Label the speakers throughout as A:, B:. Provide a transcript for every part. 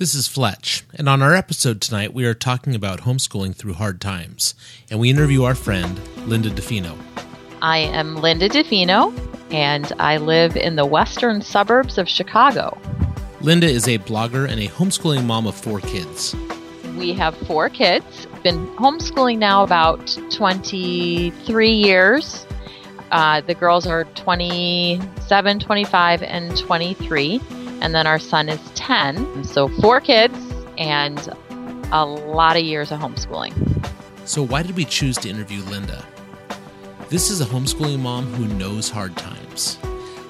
A: This is Fletch, and on our episode tonight, we are talking about homeschooling through hard times, and we interview our friend, Linda DeFino.
B: I am Linda DeFino, and I live in the western suburbs of Chicago.
A: Linda is a blogger and a homeschooling mom of four kids.
B: We have four kids, been homeschooling now about 23 years. Uh, the girls are 27, 25, and 23 and then our son is 10. So, four kids and a lot of years of homeschooling.
A: So, why did we choose to interview Linda? This is a homeschooling mom who knows hard times.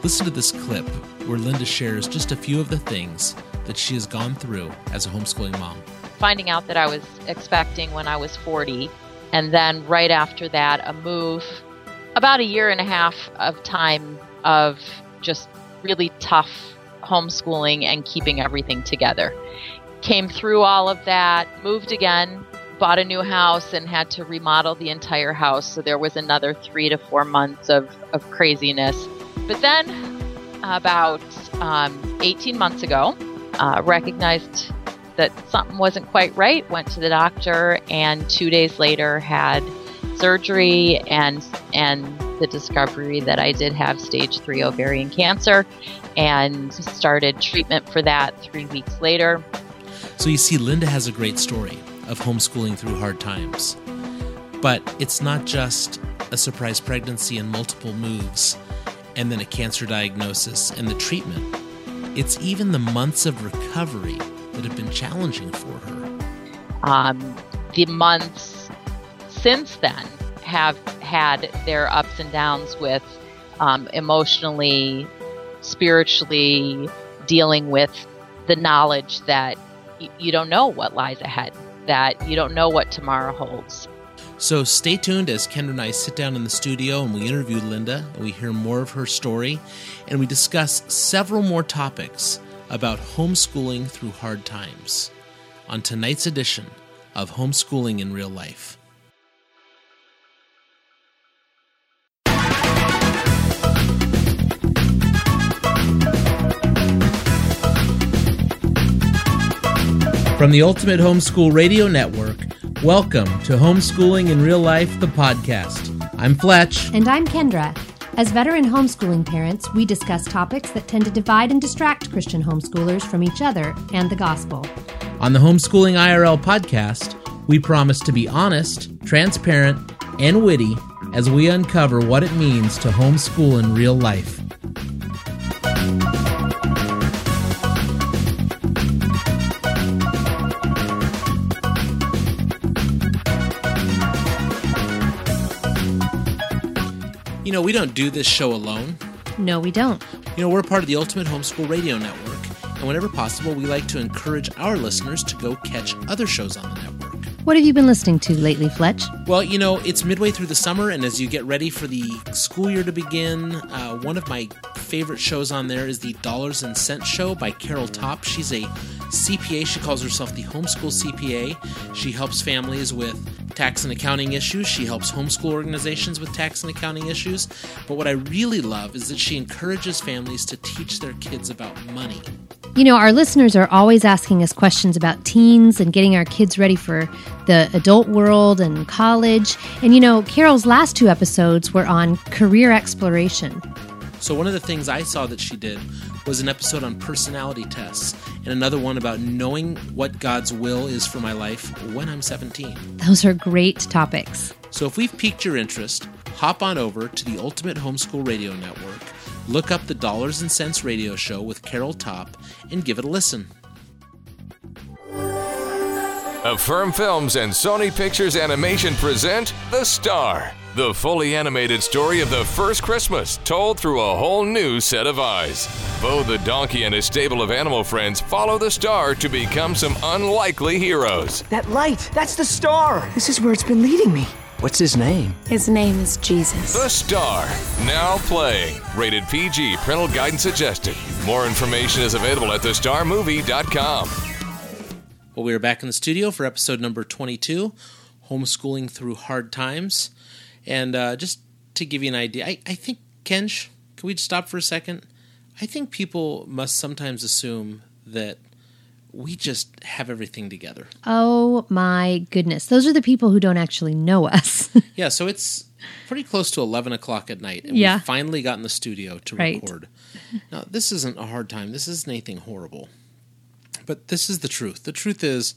A: Listen to this clip where Linda shares just a few of the things that she has gone through as a homeschooling mom.
B: Finding out that I was expecting when I was 40, and then right after that, a move, about a year and a half of time of just really tough homeschooling and keeping everything together. Came through all of that, moved again, bought a new house, and had to remodel the entire house. So there was another three to four months of, of craziness. But then, about um, 18 months ago, uh, recognized that something wasn't quite right, went to the doctor, and two days later had surgery and and the discovery that I did have stage three ovarian cancer and started treatment for that three weeks later.
A: So you see, Linda has a great story of homeschooling through hard times. But it's not just a surprise pregnancy and multiple moves and then a cancer diagnosis and the treatment. It's even the months of recovery that have been challenging for her.
B: Um, the months since then have had their ups and downs with um, emotionally spiritually dealing with the knowledge that y- you don't know what lies ahead, that you don't know what tomorrow holds.
A: So stay tuned as Kendra and I sit down in the studio and we interview Linda and we hear more of her story and we discuss several more topics about homeschooling through hard times on tonight's edition of Homeschooling in Real Life. From the Ultimate Homeschool Radio Network, welcome to Homeschooling in Real Life, the podcast. I'm Fletch.
C: And I'm Kendra. As veteran homeschooling parents, we discuss topics that tend to divide and distract Christian homeschoolers from each other and the gospel.
A: On the Homeschooling IRL podcast, we promise to be honest, transparent, and witty as we uncover what it means to homeschool in real life. Know, we don't do this show alone.
C: No, we don't.
A: You know, we're part of the Ultimate Homeschool Radio Network, and whenever possible, we like to encourage our listeners to go catch other shows on the network.
C: What have you been listening to lately, Fletch?
A: Well, you know, it's midway through the summer, and as you get ready for the school year to begin, uh, one of my favorite shows on there is the Dollars and Cents Show by Carol Topp. She's a CPA. She calls herself the Homeschool CPA. She helps families with tax and accounting issues. She helps homeschool organizations with tax and accounting issues. But what I really love is that she encourages families to teach their kids about money.
C: You know, our listeners are always asking us questions about teens and getting our kids ready for the adult world and college. And you know, Carol's last two episodes were on career exploration.
A: So, one of the things I saw that she did was an episode on personality tests and another one about knowing what God's will is for my life when I'm 17.
C: Those are great topics.
A: So, if we've piqued your interest, hop on over to the Ultimate Homeschool Radio Network, look up the Dollars and Cents Radio Show with Carol Topp, and give it a listen.
D: Affirm Films and Sony Pictures Animation present The Star, the fully animated story of the first Christmas told through a whole new set of eyes. Bo the donkey and his stable of animal friends follow the star to become some unlikely heroes.
E: That light, that's the star. This is where it's been leading me.
F: What's his name?
G: His name is Jesus.
D: The Star, now playing. Rated PG, parental guidance suggested. More information is available at thestarmovie.com.
A: Well, we are back in the studio for episode number 22 Homeschooling Through Hard Times. And uh, just to give you an idea, I, I think, Kenj, can we stop for a second? I think people must sometimes assume that we just have everything together.
C: Oh my goodness. Those are the people who don't actually know us.
A: Yeah, so it's pretty close to 11 o'clock at night. And
C: Yeah.
A: we finally got in the studio to
C: Right.
A: record. Now, this isn't a hard time. This isn't anything horrible. But this is the truth. The truth is,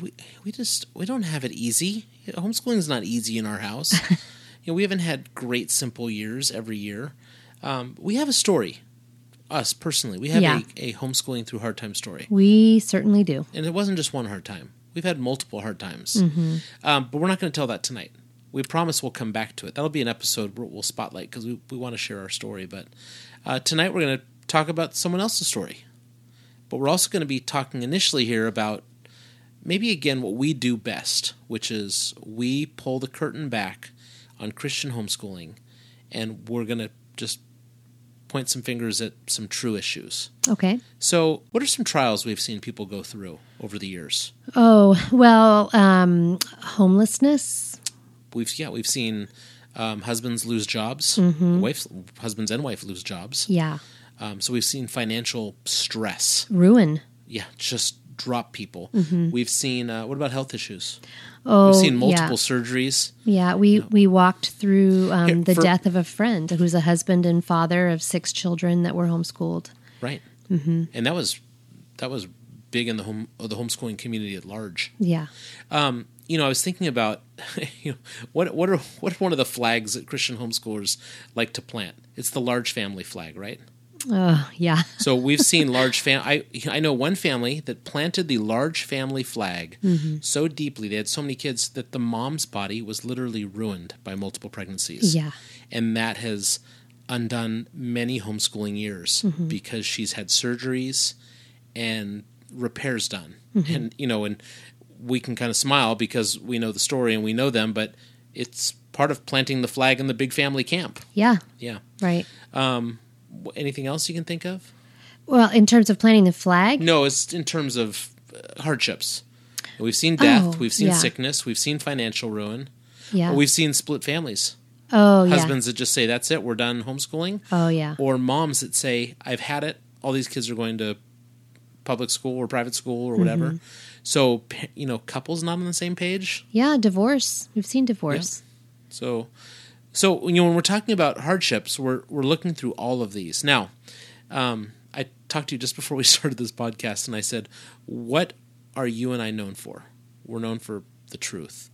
A: we, we just we don't have it easy. Homeschooling is not easy in our house. you know, we haven't had great simple years every year. Um, we have a story, us personally. We have
C: Yeah.
A: a, a homeschooling through hard time story.
C: we certainly do.
A: And it wasn't just one hard time. We've had multiple hard times.
C: Mm-hmm.
A: Um, but we're not going to tell that tonight. We promise we'll come back to it. That'll be an episode where we'll spotlight because we, we want to share our story. But uh, tonight we're going to talk about someone else's story. But we're also going to be talking initially here about maybe again what we do best, which is we pull the curtain back on Christian homeschooling and we're going to just point some fingers at some true issues.
C: Okay.
A: So, what are some trials we've seen people go through over the years?
C: Oh, well, um, homelessness.
A: We've yeah, we've seen um, husbands lose jobs,
C: Mm-hmm.
A: wives, husbands and wife lose jobs.
C: Yeah.
A: Um, so we've seen financial stress.
C: Ruin.
A: Yeah, just drop people. We've seen uh, what about health issues?
C: Mm-hmm. Oh,
A: We've seen multiple
C: yeah.
A: surgeries.
C: Yeah, we we walked through um,
A: Here,
C: the
A: for-
C: death of a friend who's a husband and father of six children that were homeschooled.
A: Right, mm-hmm. and that was that was big in the home the homeschooling community at large.
C: Yeah.
A: Um, you know, I was thinking about you know what what are what are one of the flags that Christian homeschoolers like to plant? It's the large family flag, right?
C: Oh, yeah.
A: So we've seen large fam. I I know one family that planted the large family flag mm-hmm. so deeply they had so many kids that the mom's body was literally ruined by multiple pregnancies.
C: Yeah.
A: and that has undone many homeschooling years mm-hmm. because she's had surgeries and repairs done, mm-hmm. and you know, and we can kind of smile because we know the story and we know them, but it's part of planting the flag in the big family camp.
C: Yeah.
A: Yeah.
C: Right.
A: Wh- Anything else you can think of?
C: Well, in terms of planting the flag,
A: No, it's in terms of uh, hardships. We've seen death,
C: Oh,
A: we've seen
C: yeah.
A: sickness, we've seen financial ruin,
C: yeah.
A: we've seen split families.
C: oh, yeah.
A: Husbands that just say, "That's it, we're done homeschooling,"
C: Oh, yeah.
A: or moms that say, "I've had it. All these kids are going to public school or private school or whatever."
C: Mm-hmm.
A: So, you know, couples not on the same page.
C: Yeah, divorce. We've seen divorce.
A: So, so you know, when we're talking about hardships, we're we're looking through all of these. Now, um, I talked to you just before we started this podcast, and I said, "What are you and I known for? We're known for the truth."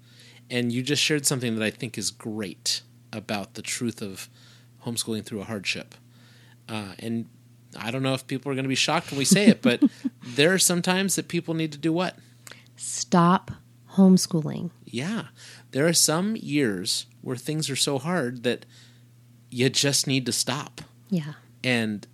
A: And you just shared something that I think is great about the truth of homeschooling through a hardship. Uh, and I don't know if people are going to be shocked when we say it, but there are some times that people need to do what?
C: Stop homeschooling.
A: Yeah. There are some years where things are so hard that you just need to stop.
C: Yeah.
A: And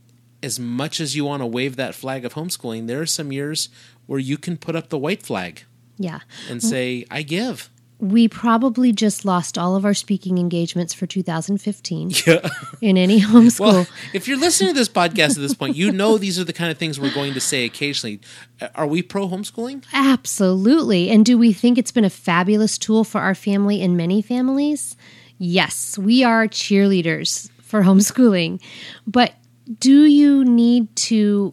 A: as much as you want to wave that flag of homeschooling, there are some years where you can put up the white flag
C: Yeah.
A: and mm. say, I give.
C: We probably just lost all of our speaking engagements for 2015
A: Yeah.
C: in any homeschool.
A: Well, if you're listening to this podcast at this point, you know these are the kind of things we're going to say occasionally. Are we pro homeschooling?
C: Absolutely. And do we think it's been a fabulous tool for our family and many families? Yes, we are cheerleaders for homeschooling. But do you need to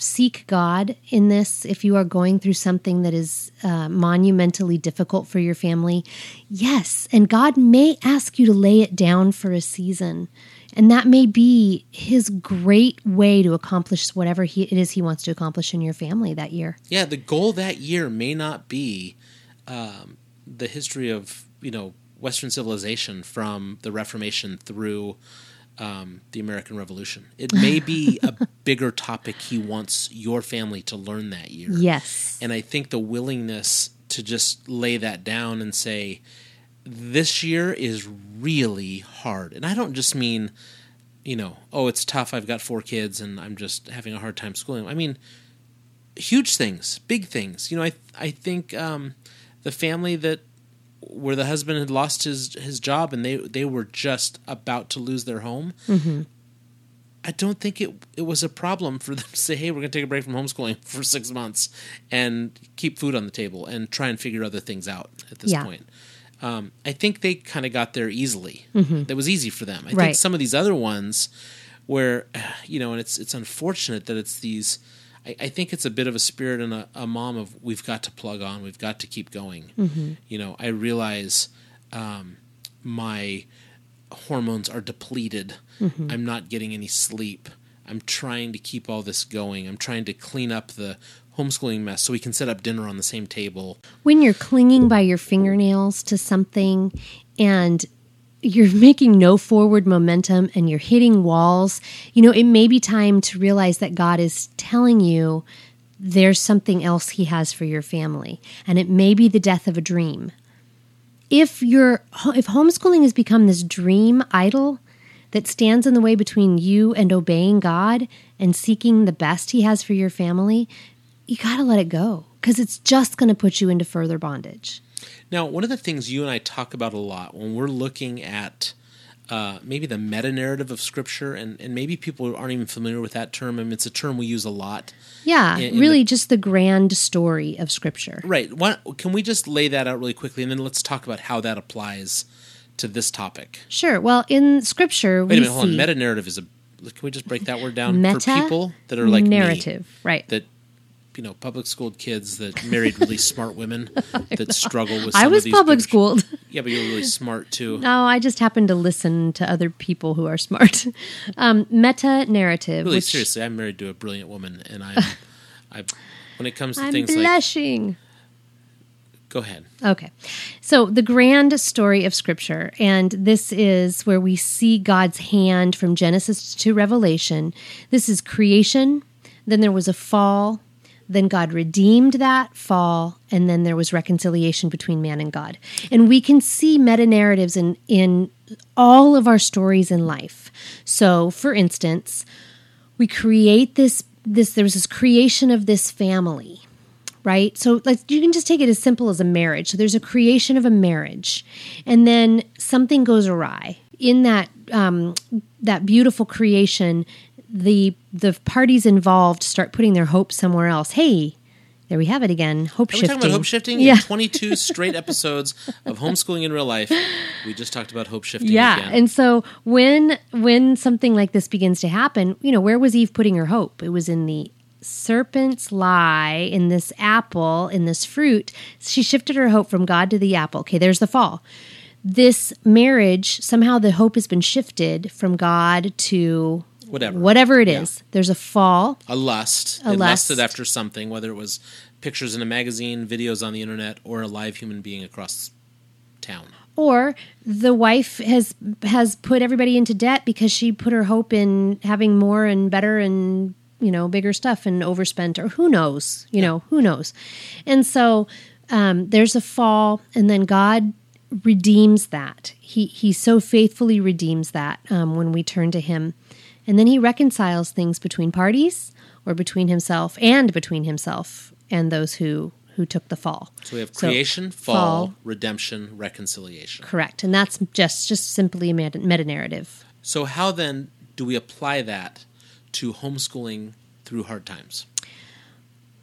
C: seek God in this if you are going through something that is uh, monumentally difficult for your family? Yes. And God may ask you to lay it down for a season. And that may be his great way to accomplish whatever he, it is he wants to accomplish in your family that year.
A: Yeah, the goal that year may not be um, the history of you know Western civilization from the Reformation through um, the American Revolution. It may be a bigger topic he wants your family to learn that year.
C: Yes.
A: And I think the willingness to just lay that down and say, this year is really hard. And I don't just mean, you know, oh, it's tough. I've got four kids and I'm just having a hard time schooling. I mean, huge things, big things. You know, I I think um, the family that where the husband had lost his his job and they they were just about to lose their home. I don't think it it was a problem for them to say, "Hey, we're going to take a break from homeschooling for six months and keep food on the table and try and figure other things out." At this
C: Yeah.
A: point, um, I think they kind of got there easily. That was easy for them. I think some of these other ones, where you know, and it's it's unfortunate that it's these. I, I think it's a bit of a spirit and a, a mom of we've got to plug on, we've got to keep going.
C: Mm-hmm.
A: You know, I realize um, my hormones are depleted.
C: Mm-hmm.
A: I'm not getting any sleep. I'm trying to keep all this going. I'm trying to clean up the homeschooling mess so we can set up dinner on the same table.
C: when you're clinging by your fingernails to something and you're making no forward momentum and you're hitting walls, you know, it may be time to realize that God is telling you there's something else He has for your family, and it may be the death of a dream. If you're if homeschooling has become this dream idol that stands in the way between you and obeying God and seeking the best He has for your family, you got to let it go because it's just going to put you into further bondage.
A: Now, one of the things you and I talk about a lot when we're looking at uh, maybe the meta narrative of Scripture, and, and maybe people aren't even familiar with that term. I mean, it's a term we use a lot.
C: Yeah,
A: In- in
C: really
A: the-
C: just the grand story of Scripture.
A: Right. Why, can we just lay that out really quickly, and then let's talk about how that applies to this topic?
C: Sure. Well, in Scripture,
A: Wait a minute, hold on. Meta narrative is a. Can we just break that word down
C: meta
A: for people that are like me,
C: narrative, right?
A: that you know, public schooled kids that married really smart women that struggle with. Some
C: I was public
A: big-
C: schooled.
A: Yeah, but you're really smart too.
C: No, I just happen to listen to other people who are smart. Um, meta narrative.
A: Really
C: which
A: seriously, I'm married to a brilliant woman, and I'm, I, when it comes to
C: I'm
A: things like,
C: blushing.
A: go ahead.
C: Okay. So, the grand story of Scripture, and this is where we see God's hand from Genesis to Revelation. This is creation, then there was a fall, then God redeemed that fall, and then there was reconciliation between man and God. And we can see meta narratives in, in all of our stories in life. So, for instance, we create this this there's this creation of this family right? So like you can just take it as simple as a marriage. So there's a creation of a marriage, and then something goes awry in that um, that beautiful creation. The the parties involved start putting their hope somewhere else. Hey, there we have it again. Hope
A: Are we
C: shifting.
A: talking about hope shifting?
C: Yeah.
A: In 22 straight episodes of homeschooling in real life, we just talked about hope shifting.
C: Yeah,
A: again.
C: and so when when something like this begins to happen, you know, where was Eve putting her hope? It was in the serpent's lie, in this apple, in this fruit. She shifted her hope from God to the apple. Okay, there's the fall. This marriage, somehow the hope has been shifted from God to
A: Whatever.
C: Whatever it
A: Yeah.
C: There's a fall.
A: a lust.
C: A
A: they
C: lust.
A: lusted after something, whether it was pictures in a magazine, videos on the internet, or a live human being across town.
C: or the wife has has put everybody into debt because she put her hope in having more and better and you know bigger stuff and overspent or who knows you know who knows and so um, there's a fall and then god redeems that he he so faithfully redeems that um, when we turn to him and then he reconciles things between parties or between himself and between himself and those who who took the fall
A: So we have
C: So,
A: creation, fall,
C: fall.
A: redemption, reconciliation.
C: correct and that's just just simply a meta narrative
A: So how then do we apply that to homeschooling through hard times?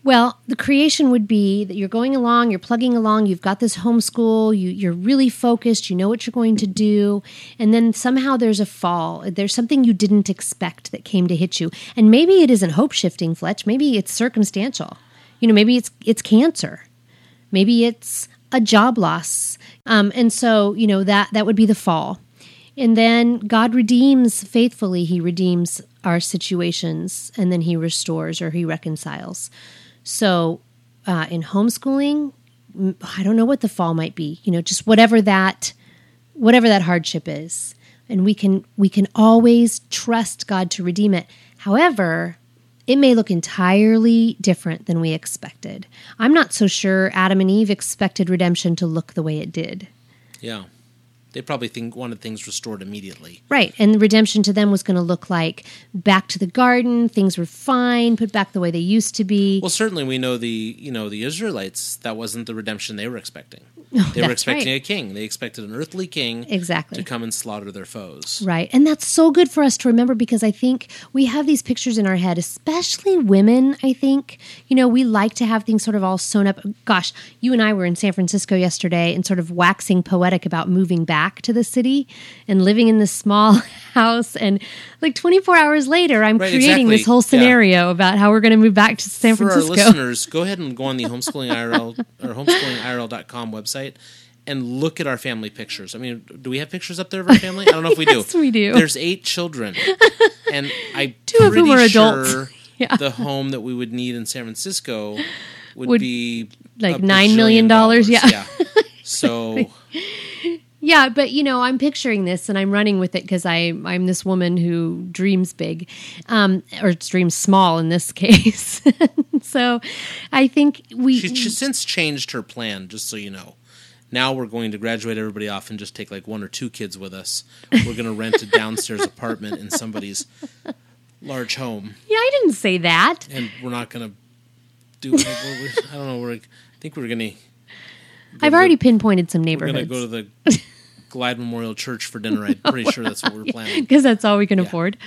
C: Well, the creation would be that you're going along, you're plugging along, you've got this homeschool, you, you're really focused, you know what you're going to do, and then somehow there's a fall. There's something you didn't expect that came to hit you. And maybe it isn't hope shifting, Fletch. Maybe it's circumstantial. You know, maybe it's it's cancer. Maybe it's a job loss. Um, and so, you know, that that would be the fall. And then God redeems faithfully. He redeems our situations and then he restores or he reconciles. So, uh, in homeschooling, I don't know what the fall might be. You know, just whatever that, whatever that hardship is, and we can we can always trust God to redeem it. However, it may look entirely different than we expected. I'm not so sure Adam and Eve expected redemption to look the way it did.
A: Yeah. They probably think wanted things restored immediately.
C: Right. And redemption to them was going to look like back to the garden, things were fine, put back the way they used to be.
A: Well, certainly we know the you know the Israelites that wasn't the redemption they were expecting. They were expecting
C: right.
A: a king. They expected an earthly king
C: Exactly.
A: to come and slaughter their foes.
C: Right. And that's so good for us to remember because I think we have these pictures in our head, especially women. I think, you know, we like to have things sort of all sewn up. Gosh, you and I were in San Francisco yesterday and sort of waxing poetic about moving back to the city and living in this small house. And like 24 hours later, I'm
A: Right,
C: creating this
A: exactly.
C: whole
A: Yeah.
C: scenario about how we're going to move back to San
A: For our
C: Francisco.
A: listeners, go ahead and go on the homeschooling IRL or homeschoolingirl.com website and look at our family pictures. I mean, do we have pictures up there of our family? I don't know if we
C: Yes,
A: do.
C: we do.
A: There's eight children, and I
C: Two of whom are adults.
A: sure
C: Yeah.
A: the home that we would need in San Francisco would,
C: Would-
A: be
C: like $9 million, yeah.
A: So
C: Yeah, but you know, I'm picturing this and I'm running with it because I I'm this woman who dreams big, um, or dreams small in this case. so, I think we
A: she's she's since changed her plan. Just so you know. Now we're going to graduate everybody off and just take like one or two kids with us. We're going to rent a downstairs apartment in somebody's large home.
C: yeah, I didn't say that.
A: and we're not gonna do. we're- we're- I don't know. We're. I think we're gonna.
C: I've already pinpointed some
A: We're gonna
C: neighborhoods
A: go to the Glide Memorial Church for dinner. I'm pretty sure that's what we're planning.
C: because that's all we can afford.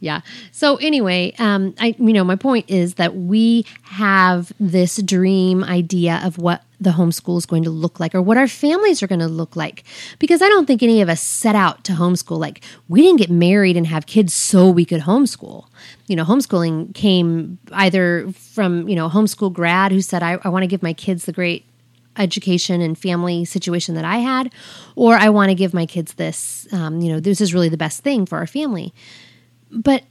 C: Yeah. So anyway, um, I you know my point is that we have this dream idea of what the homeschool is going to look like or what our families are going to look like because I don't think any of us set out to homeschool like we didn't get married and have kids so we could homeschool. You know, homeschooling came either from you know homeschool grad who said I, I want to give my kids the great education and family situation that I had, or I want to give my kids this. Um, you know, this is really the best thing for our family. But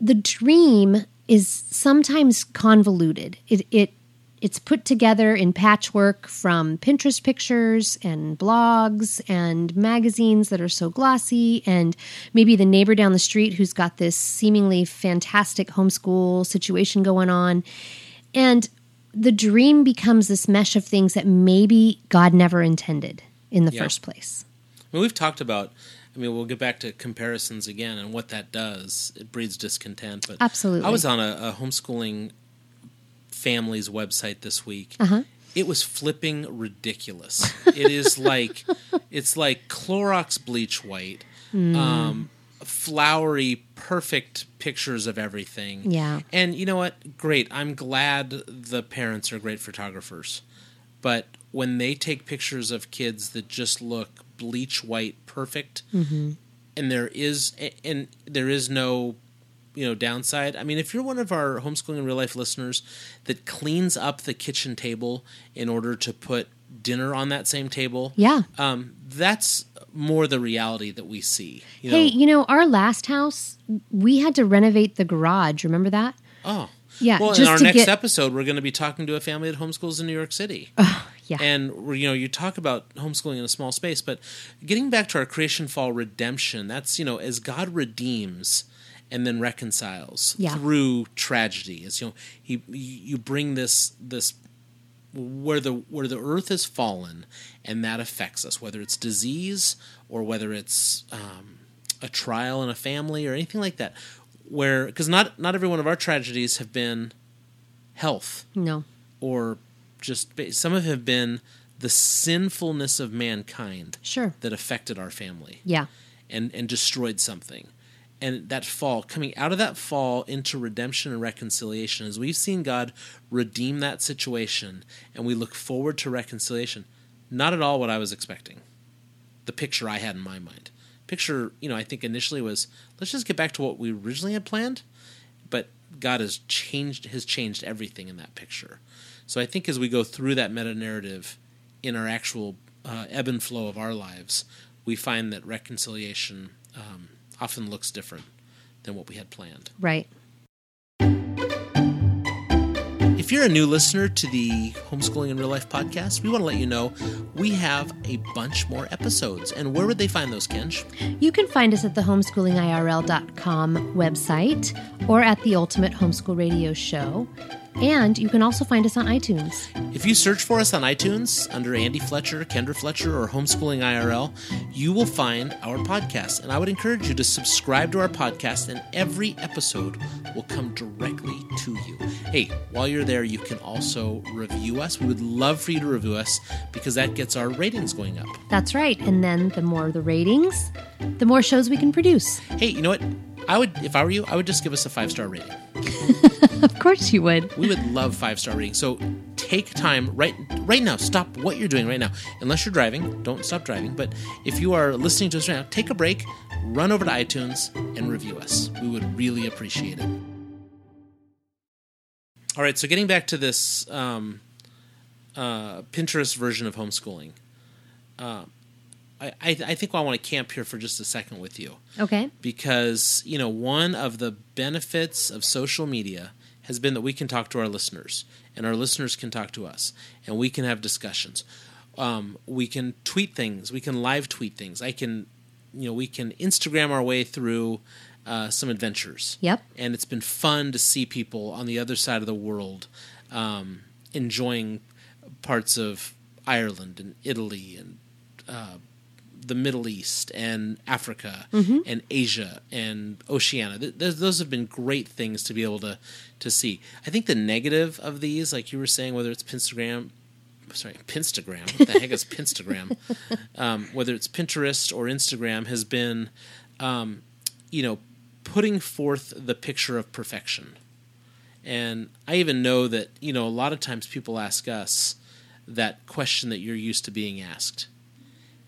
C: the dream is sometimes convoluted. It it it's put together in patchwork from Pinterest pictures and blogs and magazines that are so glossy, and maybe the neighbor down the street who's got this seemingly fantastic homeschool situation going on. And the dream becomes this mesh of things that maybe God never intended in the
A: Yeah.
C: first place.
A: I mean, we've talked about. I mean, we'll get back to comparisons again and what that does. It breeds discontent. But
C: Absolutely.
A: I was on a, a homeschooling family's website this week.
C: Uh-huh.
A: It was flipping ridiculous. it is like it's like Clorox bleach white,
C: Hmm.
A: um, flowery, perfect pictures of everything.
C: Yeah.
A: And you know what? Great. I'm glad the parents are great photographers. But when they take pictures of kids that just look bleach white perfect,
C: Mm-hmm.
A: and there is and there is no you know downside. I mean, if you're one of our homeschooling in real life listeners that cleans up the kitchen table in order to put dinner on that same table,
C: Yeah.
A: um, that's more the reality that we see. You
C: Hey,
A: know,
C: you know, our last house, we had to renovate the garage. Remember that?
A: oh.
C: Yeah,
A: Well, in our next
C: get-
A: episode, we're going to be talking to a family that homeschools in New York City.
C: Oh, yeah.
A: And you know, you talk about homeschooling in a small space, but getting back to our creation fall redemption, that's you know, as God redeems and then reconciles
C: Yeah.
A: through tragedy, as you know, he you bring this this where the where the earth has fallen, and that affects us, whether it's disease or whether it's um, a trial in a family or anything like that. Where because not not every one of our tragedies have been health
C: no.
A: or just some of have been the sinfulness of mankind
C: Sure.
A: that affected our family
C: Yeah.
A: and and destroyed something and that fall coming out of that fall into redemption and reconciliation as we've seen god redeem that situation and we look forward to reconciliation not at all what i was expecting. The picture i had in my mind. Picture you know i think initially was let's just get back to what we originally had planned but god has changed has changed everything in that picture. So i think as we go through that meta narrative in our actual uh, ebb and flow of our lives we find that reconciliation um, often looks different than what we had planned
C: Right.
A: If you're a new listener to the Homeschooling in Real Life podcast, we want to let you know we have a bunch more episodes. And where would they find those, Kenj?
C: You can find us at the homeschoolingirl.com website or at the Ultimate Homeschool Radio Show. And you can also find us on iTunes.
A: If you search for us on iTunes under Andy Fletcher, Kendra Fletcher, or Homeschooling IRL, you will find our podcast. And I would encourage you to subscribe to our podcast, and every episode will come directly to you. Hey, while you're there, you can also review us. We would love for you to review us because that gets our ratings going up.
C: That's right. And then the more the ratings, the more shows we can produce.
A: Hey, you know what? I would, if I were you, I would just give us a five star rating.
C: Of course you would.
A: We would love five star rating. So take time right right now. Stop what you're doing right now. Unless you're driving, don't stop driving. But if you are listening to us right now, take a break, run over to iTunes and review us. We would really appreciate it. All right, so getting back to this um, uh, Pinterest version of homeschooling, uh, I, I, think I want to camp here for just a second with you.
C: Okay.
A: because you know one of the benefits of social media has been that we can talk to our listeners and our listeners can talk to us and we can have discussions. Um, we can tweet things. We can live tweet things. I can you know we can instagram our way through uh, some adventures.
C: Yep.
A: and it's been fun to see people on the other side of the world um, enjoying parts of ireland and italy and uh, the Middle East and Africa and Asia and Oceania. Th- th- those have been great things to be able to to see. I think the negative of these, like you were saying, whether it's Pinstagram, sorry, Pinstagram, what the heck is Pinstagram? Um, whether it's Pinterest or Instagram, has been, um, you know, putting forth the picture of perfection. And I even know that you know a lot of times people ask us that question that you're used to being asked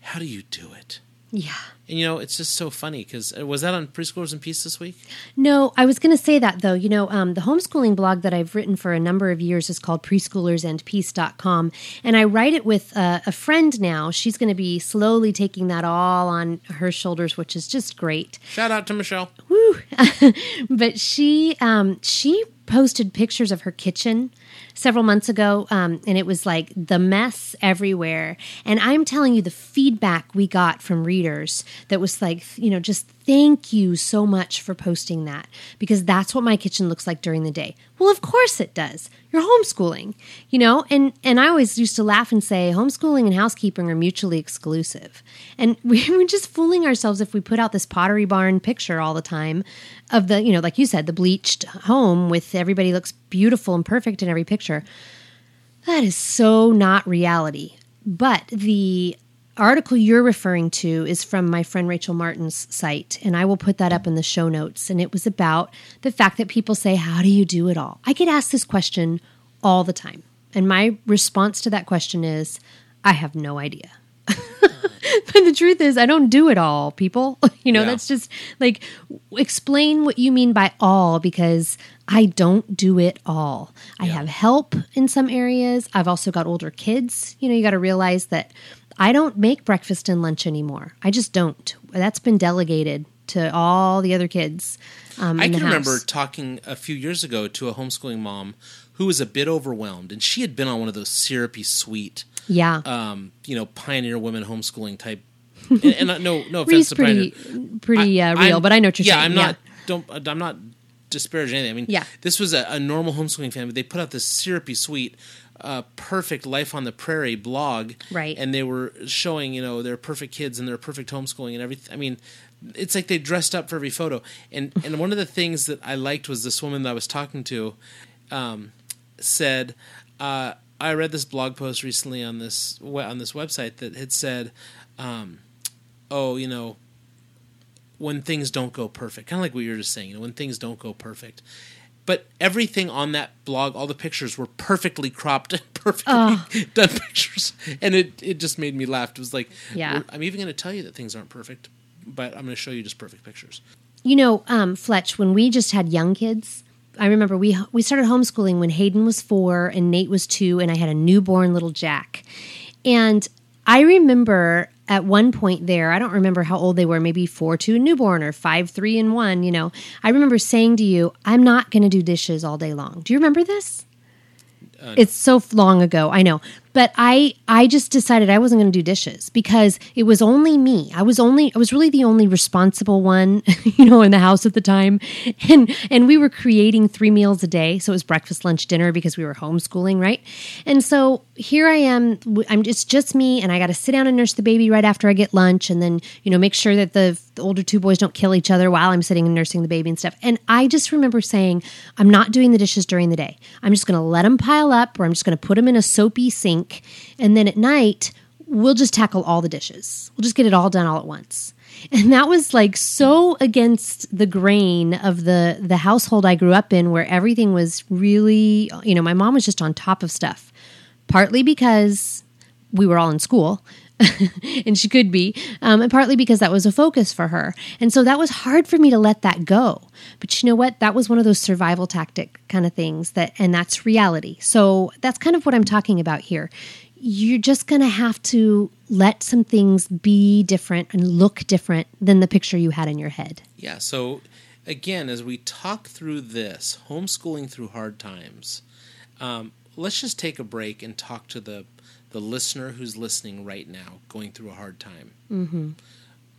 A: how do you do it?
C: Yeah.
A: And you know, it's just so funny because was that on Preschoolers and Peace this week?
C: No, I was going to say that though. You know, um, the homeschooling blog that I've written for a number of years is called preschoolersandpeace.com. And I write it with uh, a friend now. She's going to be slowly taking that all on her shoulders, which is just great.
A: Shout out to Michelle. Woo.
C: but she um, she posted pictures of her kitchen several months ago um, and it was like the mess everywhere. And i'm telling you the feedback we got from readers that was like you know just thank you so much for posting that because that's what my kitchen looks like during the day. Well of course it does you're homeschooling you know? And and i always used to laugh and say homeschooling and housekeeping are mutually exclusive. And we were just fooling ourselves if we put out this pottery barn picture all the time of the you know like you said the bleached home with everybody looks beautiful and perfect in every picture. That is so not reality. But the article you're referring to is from my friend Rachel Martin's site, and I will put that up in the show notes. And it was about the fact that people say, How do you do it all? I get asked this question all the time. And my response to that question is, I have no idea. but the truth is, I don't do it all, people. You know,
A: Yeah.
C: that's just like explain what you mean by all because I don't do it all. I have help in some areas. I've also got older kids. You know, you got to realize that I don't make breakfast and lunch anymore. I just don't. That's been delegated to all the other kids. Um,
A: I can remember talking a few years ago to a homeschooling mom who was a bit overwhelmed, and she had been on one of those syrupy sweet,
C: Yeah.
A: um, you know, pioneer women homeschooling type. And, and uh, no, no offense to
C: pretty,
A: pioneer.
C: pretty uh,
A: I-
C: real,
A: I'm-
C: but I know what you're
A: yeah,
C: saying.
A: I'm not. Don't. I'm not disparaging anything. I mean,
C: Yeah.
A: this was a, a normal homeschooling family. They put out this syrupy sweet, uh, perfect life on the prairie blog,
C: Right.
A: And they were showing, you know, their perfect kids and their perfect homeschooling and everything. I mean, it's like they dressed up for every photo. And and one of the things that I liked was this woman that I was talking to, um, said. Uh, I read this blog post recently on this on this website that had said, um, "Oh, you know, when things don't go perfect, kind of like what you were just saying, you know, when things don't go perfect. But everything on that blog, all the pictures were perfectly cropped, and perfectly done pictures, and it it just made me laugh. It was like,
C: Yeah.
A: I'm even going to tell you that things aren't perfect, but I'm going to show you just perfect pictures.
C: You know, um, Fletch, when we just had young kids, I remember we we started homeschooling when Hayden was four and Nate was two, and I had a newborn little Jack. And I remember at one point there, I don't remember how old they were, maybe four, two, and newborn, or five, three, and one. You know, I remember saying to you, "I'm not going to do dishes all day long." Do you remember this? Uh, it's so long ago i know but i i just decided i wasn't going to do dishes because it was only me. I was only i was really the only responsible one you know in the house at the time. And and we were creating three meals a day. So it was breakfast lunch dinner because we were homeschooling right? And so here i am I'm it's just me and i got to sit down and nurse the baby right after i get lunch and then you know make sure that the, the older two boys don't kill each other while i'm sitting and nursing the baby and stuff. And i just remember saying i'm not doing the dishes during the day. I'm just going to let them pile up or i'm just going to put them in a soapy sink and then at night we'll just tackle all the dishes. We'll just get it all done all at once. And that was like so against the grain of the the household i grew up in where everything was really you know my mom was just on top of stuff partly because we were all in school and she could be, um, and partly because that was a focus for her. And so that was hard for me to let that go. But you know what? That was one of those survival tactic kind of things that, and that's reality. So that's kind of what I'm talking about here. You're just going to have to let some things be different and look different than the picture you had in your head.
A: Yeah. So again, as we talk through this homeschooling through hard times, um, let's just take a break and talk to the the listener who's listening right now, going through a hard time. Mm-hmm.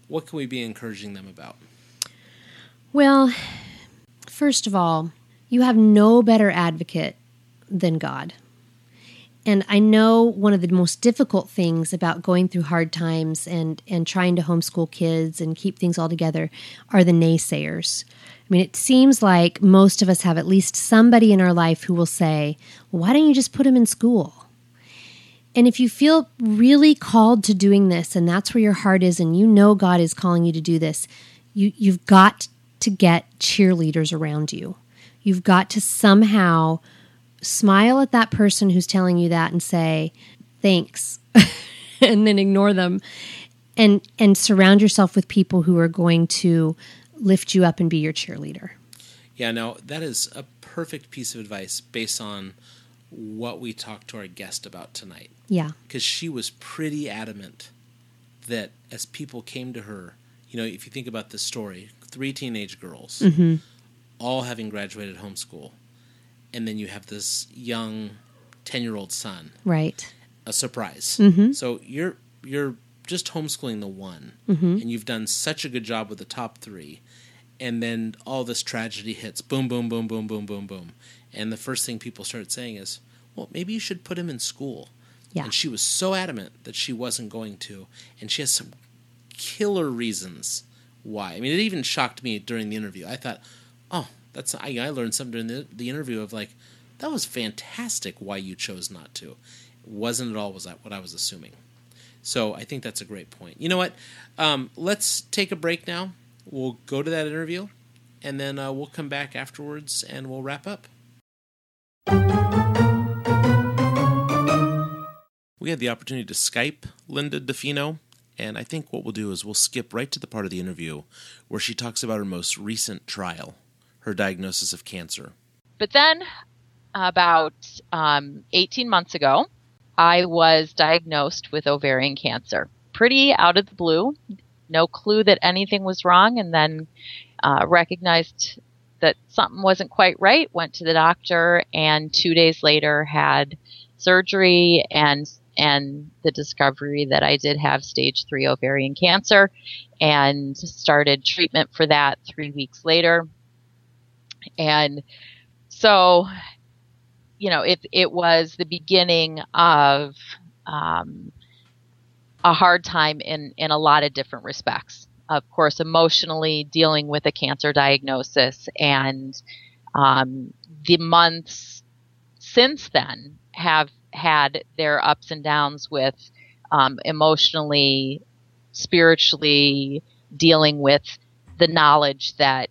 A: What can we be encouraging them about?
C: Well, first of all, you have no better advocate than God. And I know one of the most difficult things about going through hard times and, and trying to homeschool kids and keep things all together are the naysayers. I mean, it seems like most of us have at least somebody in our life who will say, Why don't you just put him in school? And if you feel really called to doing this and that's where your heart is and you know God is calling you to do this, you you've got to get cheerleaders around you. You've got to somehow smile at that person who's telling you that and say, "Thanks." and then ignore them and and surround yourself with people who are going to lift you up and be your cheerleader.
A: Yeah, no, that is a perfect piece of advice based on what we talked to our guest about tonight.
C: Yeah.
A: Because she was pretty adamant that as people came to her, you know, if you think about this story, three teenage girls, mm-hmm. all having graduated homeschool, and then you have this young 10 year old son.
C: Right.
A: A surprise. Mm-hmm. So you're, you're just homeschooling the one, mm-hmm. and you've done such a good job with the top three. And then all this tragedy hits boom, boom, boom, boom, boom, boom, boom. And the first thing people start saying is, well, maybe you should put him in school.
C: Yeah.
A: And she was so adamant that she wasn't going to. And she has some killer reasons why. I mean, it even shocked me during the interview. I thought, oh, that's I, I learned something during the, the interview of like, that was fantastic why you chose not to. It wasn't at all was that what I was assuming. So I think that's a great point. You know what? Um, let's take a break now. We'll go to that interview, and then uh, we'll come back afterwards and we'll wrap up. We had the opportunity to Skype Linda DeFino, and I think what we'll do is we'll skip right to the part of the interview where she talks about her most recent trial, her diagnosis of cancer.
B: But then, about um, 18 months ago, I was diagnosed with ovarian cancer. Pretty out of the blue, no clue that anything was wrong, and then uh, recognized that something wasn't quite right. Went to the doctor, and two days later had surgery and and the discovery that I did have stage three ovarian cancer and started treatment for that three weeks later. And so, you know, it, it was the beginning of um, a hard time in, in a lot of different respects. Of course, emotionally dealing with a cancer diagnosis and um, the months since then have had their ups and downs with um, emotionally, spiritually dealing with the knowledge that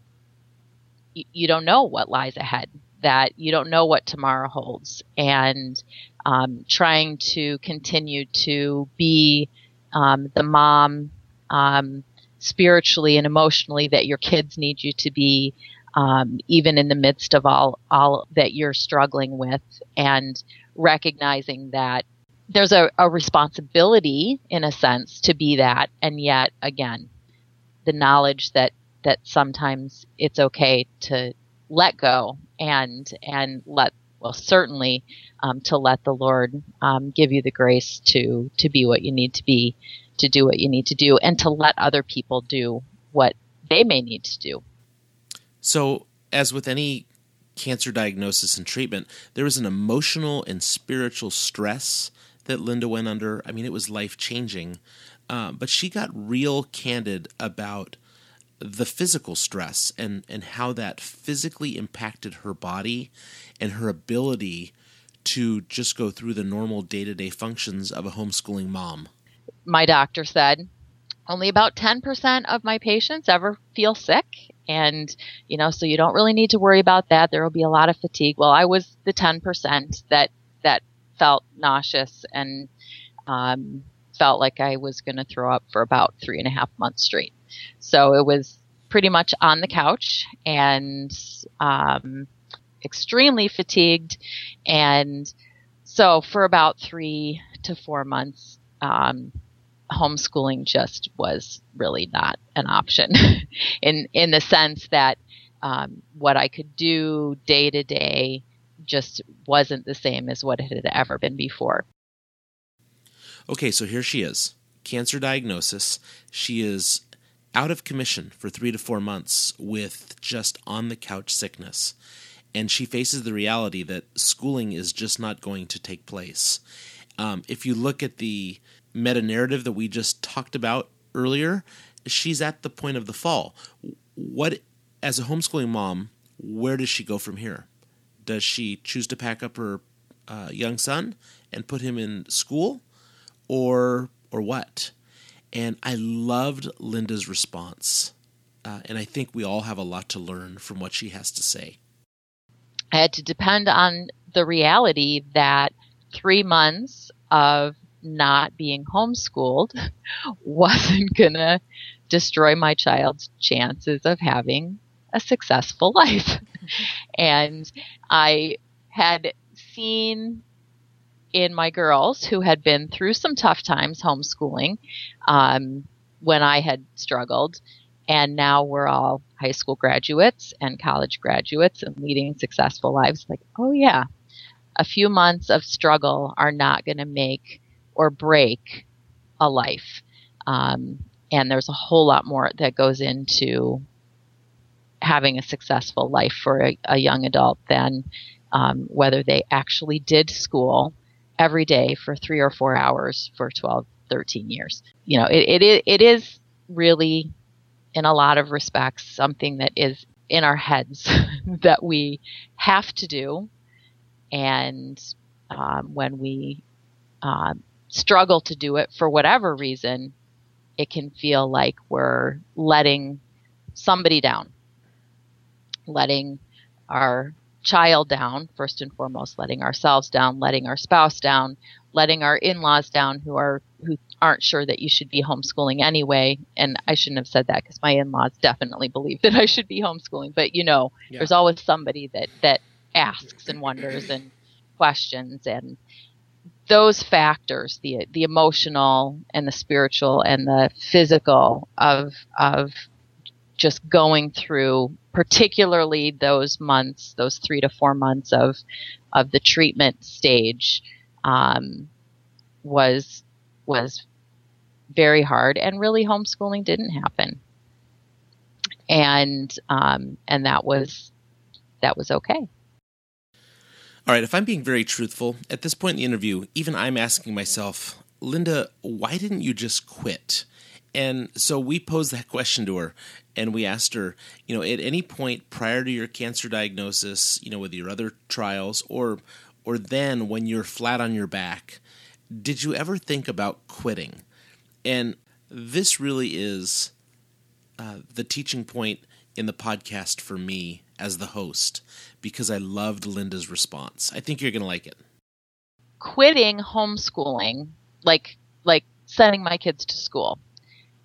B: y- you don't know what lies ahead, that you don't know what tomorrow holds, and um, trying to continue to be um, the mom um, spiritually and emotionally that your kids need you to be. Um, even in the midst of all all that you're struggling with, and recognizing that there's a, a responsibility in a sense to be that and yet again the knowledge that that sometimes it's okay to let go and and let well certainly um, to let the lord um, give you the grace to to be what you need to be to do what you need to do and to let other people do what they may need to do
A: so as with any cancer diagnosis and treatment, there was an emotional and spiritual stress that Linda went under. I mean, it was life changing. Uh, but she got real candid about the physical stress and, and how that physically impacted her body and her ability to just go through the normal day to day functions of a homeschooling mom.
B: My doctor said only about 10% of my patients ever feel sick and you know so you don't really need to worry about that there will be a lot of fatigue well i was the 10% that that felt nauseous and um, felt like I was going to throw up for about three and a half months straight. So it was pretty much on the couch and um, extremely fatigued. And so for about three to four months, um, homeschooling just was really not an option in in the sense that um, what I could do day to day just wasn't the same as what it had ever been before.
A: Okay, so here she is cancer diagnosis. She is out of commission for three to four months with just on the couch sickness. And she faces the reality that schooling is just not going to take place. Um, if you look at the meta narrative that we just talked about earlier, she's at the point of the fall. What, as a homeschooling mom, where does she go from here? Does she choose to pack up her uh, young son and put him in school, or or what? And I loved Linda's response, uh, and I think we all have a lot to learn from what she has to say.
B: I had to depend on the reality that three months of not being homeschooled wasn't going to destroy my child's chances of having a successful life. and I had seen in my girls who had been through some tough times homeschooling um, when I had struggled. And now we're all high school graduates and college graduates and leading successful lives. Like, oh, yeah, a few months of struggle are not going to make or break a life. Um, and there's a whole lot more that goes into having a successful life for a, a young adult than um, whether they actually did school every day for three or four hours for 12, 13 years. You know, it, it, it is really, in a lot of respects, something that is in our heads that we have to do. And um, when we um, struggle to do it for whatever reason, it can feel like we're letting somebody down, letting our child down, first and foremost, letting ourselves down, letting our spouse down, letting our in-laws down who are who aren't sure that you should be homeschooling anyway. And I shouldn't have said that because my in-laws definitely believe that I should be homeschooling. But you know, yeah. there's always somebody that that asks and wonders and questions and those factors the the emotional and the spiritual and the physical of of just going through particularly those months those 3 to 4 months of of the treatment stage um, was was very hard and really homeschooling didn't happen and um, and that was that was okay
A: all right, if I'm being very truthful, at this point in the interview, even I'm asking myself, Linda, why didn't you just quit? And so we posed that question to her and we asked her, you know, at any point prior to your cancer diagnosis, you know, with your other trials or or then when you're flat on your back, did you ever think about quitting? And this really is uh, the teaching point in the podcast for me as the host because I loved Linda's response. I think you're going to like it.
B: Quitting homeschooling, like like sending my kids to school,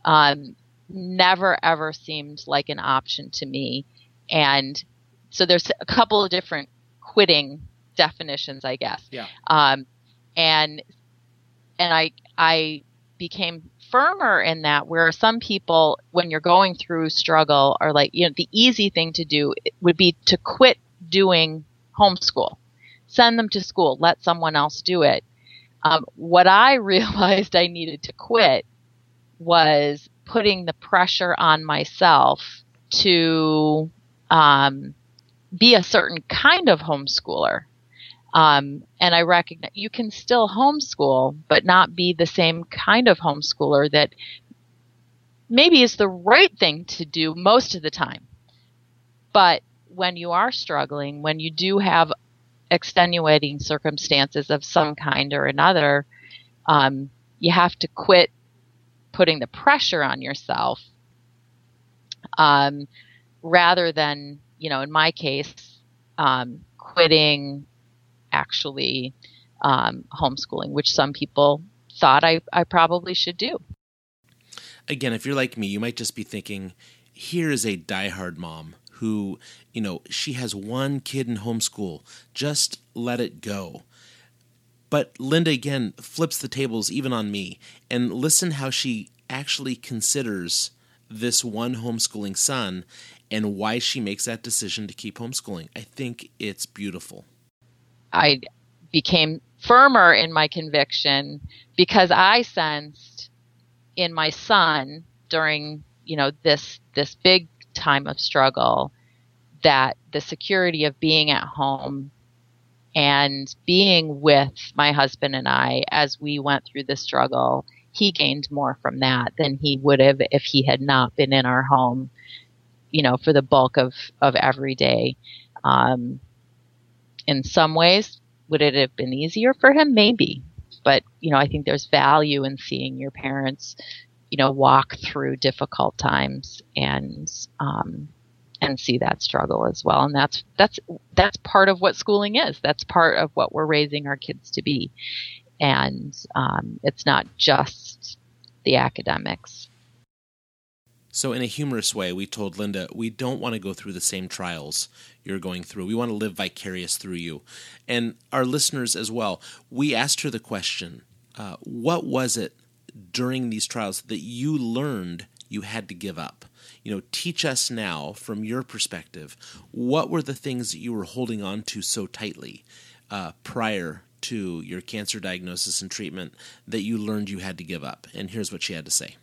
B: um, never ever seemed like an option to me. And so there's a couple of different quitting definitions, I guess.
A: Yeah.
B: Um, and and I I became firmer in that where some people when you're going through struggle are like you know the easy thing to do would be to quit doing homeschool. Send them to school. Let someone else do it. Um, what I realized I needed to quit was putting the pressure on myself to um, be a certain kind of homeschooler. Um, and I recognize you can still homeschool, but not be the same kind of homeschooler that maybe is the right thing to do most of the time. But when you are struggling, when you do have extenuating circumstances of some kind or another, um, you have to quit putting the pressure on yourself um, rather than, you know, in my case, um, quitting actually um, homeschooling, which some people thought I, I probably should do.
A: Again, if you're like me, you might just be thinking, here is a diehard mom who, you know, she has one kid in homeschool. Just let it go. But Linda again flips the tables even on me and listen how she actually considers this one homeschooling son and why she makes that decision to keep homeschooling. I think it's beautiful.
B: I became firmer in my conviction because I sensed in my son during, you know, this this big time of struggle that the security of being at home and being with my husband and I as we went through the struggle, he gained more from that than he would have if he had not been in our home, you know, for the bulk of, of every day. Um, in some ways, would it have been easier for him? Maybe. But, you know, I think there's value in seeing your parents, you know, walk through difficult times and, um, and see that struggle as well. And that's, that's, that's part of what schooling is. That's part of what we're raising our kids to be. And, um, it's not just the academics.
A: So, in a humorous way, we told Linda, we don't want to go through the same trials you're going through. We want to live vicarious through you. And our listeners as well, we asked her the question uh, what was it during these trials that you learned you had to give up? You know, teach us now from your perspective, what were the things that you were holding on to so tightly uh, prior to your cancer diagnosis and treatment that you learned you had to give up? And here's what she had to say.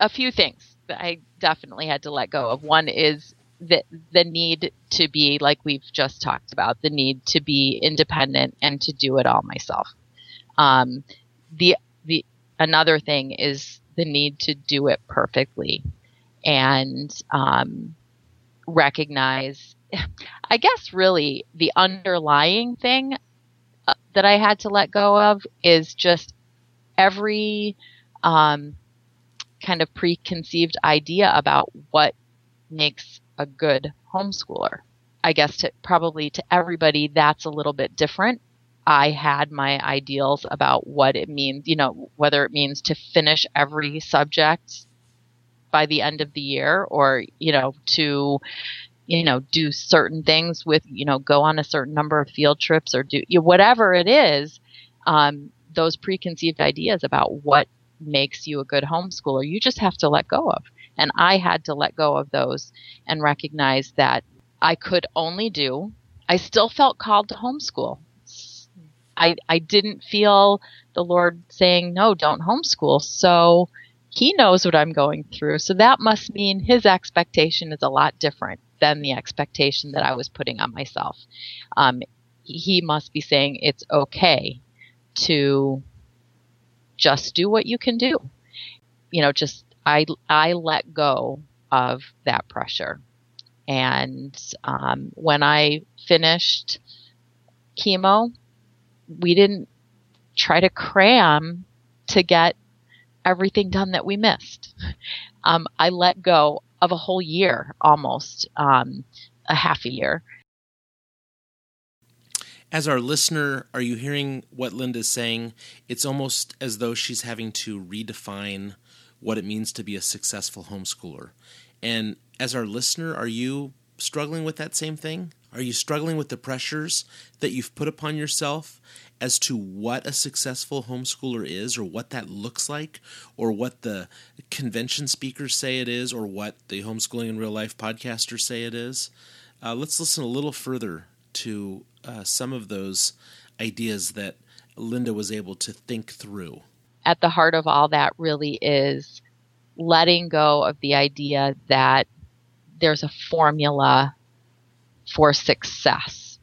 B: A few things that I definitely had to let go of. One is the the need to be like we've just talked about, the need to be independent and to do it all myself. Um, the the another thing is the need to do it perfectly and um, recognize. I guess really the underlying thing uh, that I had to let go of is just every um, kind of preconceived idea about what makes a good homeschooler. I guess to probably to everybody that's a little bit different. I had my ideals about what it means, you know, whether it means to finish every subject by the end of the year or, you know, to you know, do certain things with, you know, go on a certain number of field trips or do you know, whatever it is, um, those preconceived ideas about what makes you a good homeschooler, you just have to let go of. And I had to let go of those and recognize that I could only do, I still felt called to homeschool. I, I didn't feel the Lord saying, no, don't homeschool. So he knows what I'm going through. So that must mean his expectation is a lot different than the expectation that I was putting on myself. Um, he must be saying it's okay to just do what you can do. You know, just I I let go of that pressure, and um, when I finished chemo, we didn't try to cram to get everything done that we missed. Um, I let go of a whole year, almost um, a half a year.
A: As our listener, are you hearing what Linda's saying? It's almost as though she's having to redefine what it means to be a successful homeschooler. And as our listener, are you struggling with that same thing? Are you struggling with the pressures that you've put upon yourself as to what a successful homeschooler is, or what that looks like, or what the convention speakers say it is, or what the homeschooling in real life podcasters say it is? Uh, let's listen a little further to uh, some of those ideas that Linda was able to think through.
B: At the heart of all that really is letting go of the idea that there's a formula for success.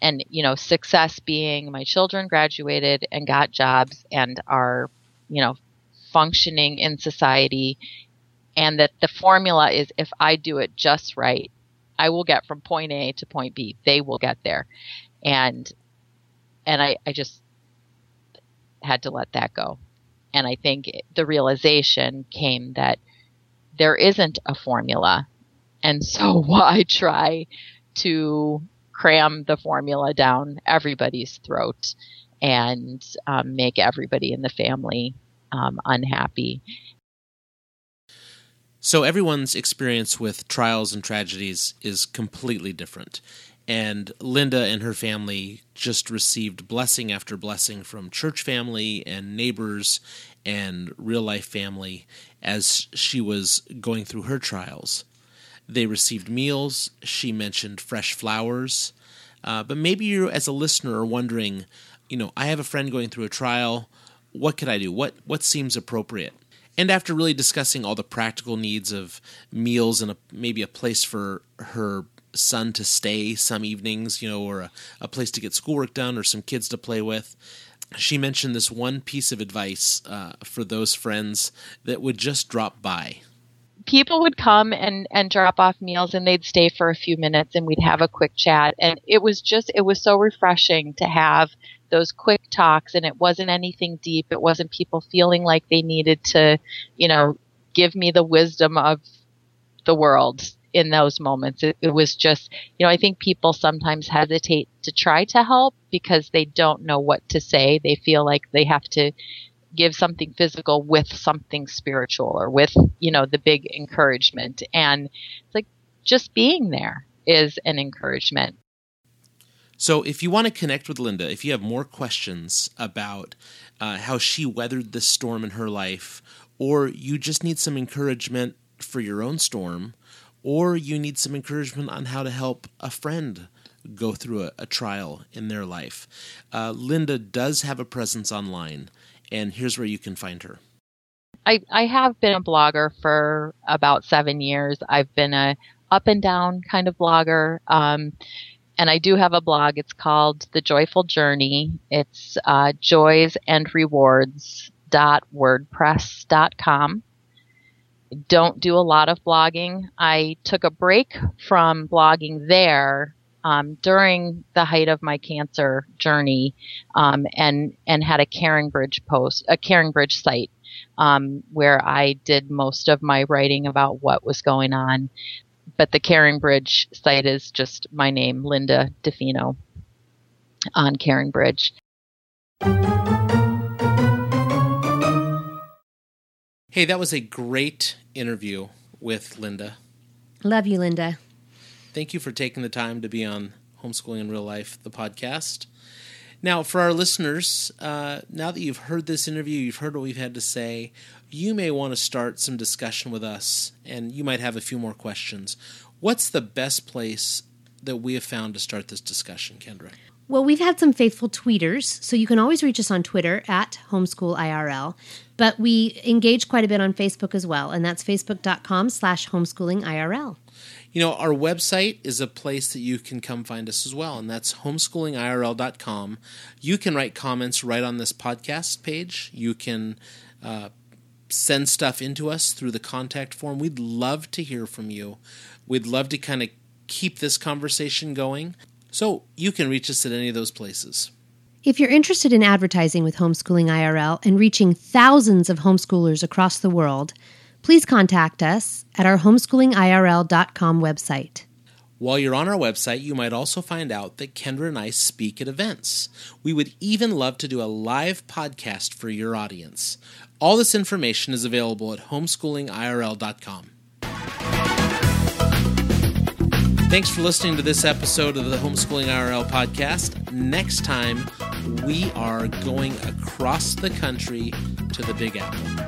B: And, you know, success being my children graduated and got jobs and are, you know, functioning in society. And that the formula is if I do it just right, I will get from point A to point B. They will get there. And, and I, I just had to let that go. And I think the realization came that there isn't a formula. And so why try to cram the formula down everybody's throat? and um, make everybody in the family um, unhappy.
A: So, everyone's experience with trials and tragedies is completely different. And Linda and her family just received blessing after blessing from church family and neighbors and real life family as she was going through her trials. They received meals. She mentioned fresh flowers. Uh, but maybe you, as a listener, are wondering, you know, I have a friend going through a trial. What could I do? What what seems appropriate? And after really discussing all the practical needs of meals and a, maybe a place for her son to stay some evenings, you know, or a, a place to get schoolwork done or some kids to play with, she mentioned this one piece of advice uh, for those friends that would just drop by
B: people would come and and drop off meals and they'd stay for a few minutes and we'd have a quick chat. And it was just it was so refreshing to have those quick talks and it wasn't anything deep. It wasn't people feeling like they needed to you know give me the wisdom of the world in those moments. It, it was just you know i think people sometimes hesitate to try to help because they don't know what to say. They feel like they have to give something physical with something spiritual or with, you know, the big encouragement. And it's like just being there is an encouragement.
A: So, if you want to connect with Linda, if you have more questions about uh, how she weathered this storm in her life, or you just need some encouragement for your own storm, or you need some encouragement on how to help a friend go through a, a trial in their life, uh, Linda does have a presence online and here's where you can find her.
B: I, I have been a blogger for about seven years. I've been a up and down kind of blogger. Um, and I do have a blog. It's called The Joyful Journey. It's uh, joysandrewards.wordpress.com. Don't do a lot of blogging. I took a break from blogging there um, during the height of my cancer journey, um, and and had a CaringBridge post, a CaringBridge site, um, where I did most of my writing about what was going on. But the CaringBridge site is just my name, Linda Defino, on CaringBridge.
A: Hey, that was a great interview with Linda.
C: Love you, Linda.
A: Thank you for taking the time to be on Homeschooling in Real Life, the podcast. Now, for our listeners, uh, now that you've heard this interview, you've heard what we've had to say, you may want to start some discussion with us, and you might have a few more questions. What's the best place that we have found to start this discussion, Kendra?
C: Well, we've had some faithful tweeters, so you can always reach us on Twitter at homeschoolirl. But we engage quite a bit on Facebook as well, and that's facebook.com slash homeschoolingirl.
A: You know, our website is a place that you can come find us as well, and that's homeschoolingirl.com. You can write comments right on this podcast page. You can uh, send stuff into us through the contact form. We'd love to hear from you. We'd love to kind of keep this conversation going. So you can reach us at any of those places.
C: If you're interested in advertising with Homeschooling IRL and reaching thousands of homeschoolers across the world, please contact us at our homeschoolingirl.com website.
A: While you're on our website, you might also find out that Kendra and I speak at events. We would even love to do a live podcast for your audience. All this information is available at homeschoolingirl.com. Thanks for listening to this episode of the Homeschooling IRL podcast. Next time, we are going across the country to the Big Apple.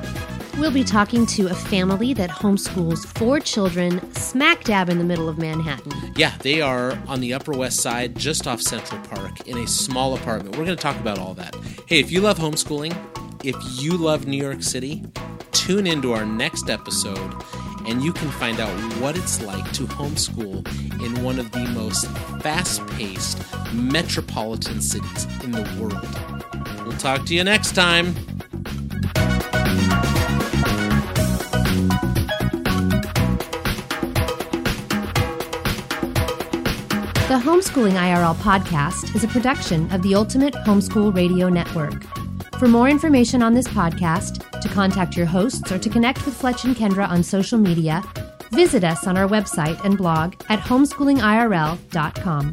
C: We'll be talking to a family that homeschools four children smack dab in the middle of Manhattan.
A: Yeah, they are on the Upper West Side, just off Central Park, in a small apartment. We're going to talk about all that. Hey, if you love homeschooling, if you love New York City, tune into our next episode and you can find out what it's like to homeschool in one of the most fast paced metropolitan cities in the world. We'll talk to you next time.
C: The Homeschooling IRL podcast is a production of the Ultimate Homeschool Radio Network. For more information on this podcast, to contact your hosts, or to connect with Fletch and Kendra on social media, visit us on our website and blog at homeschoolingirl.com.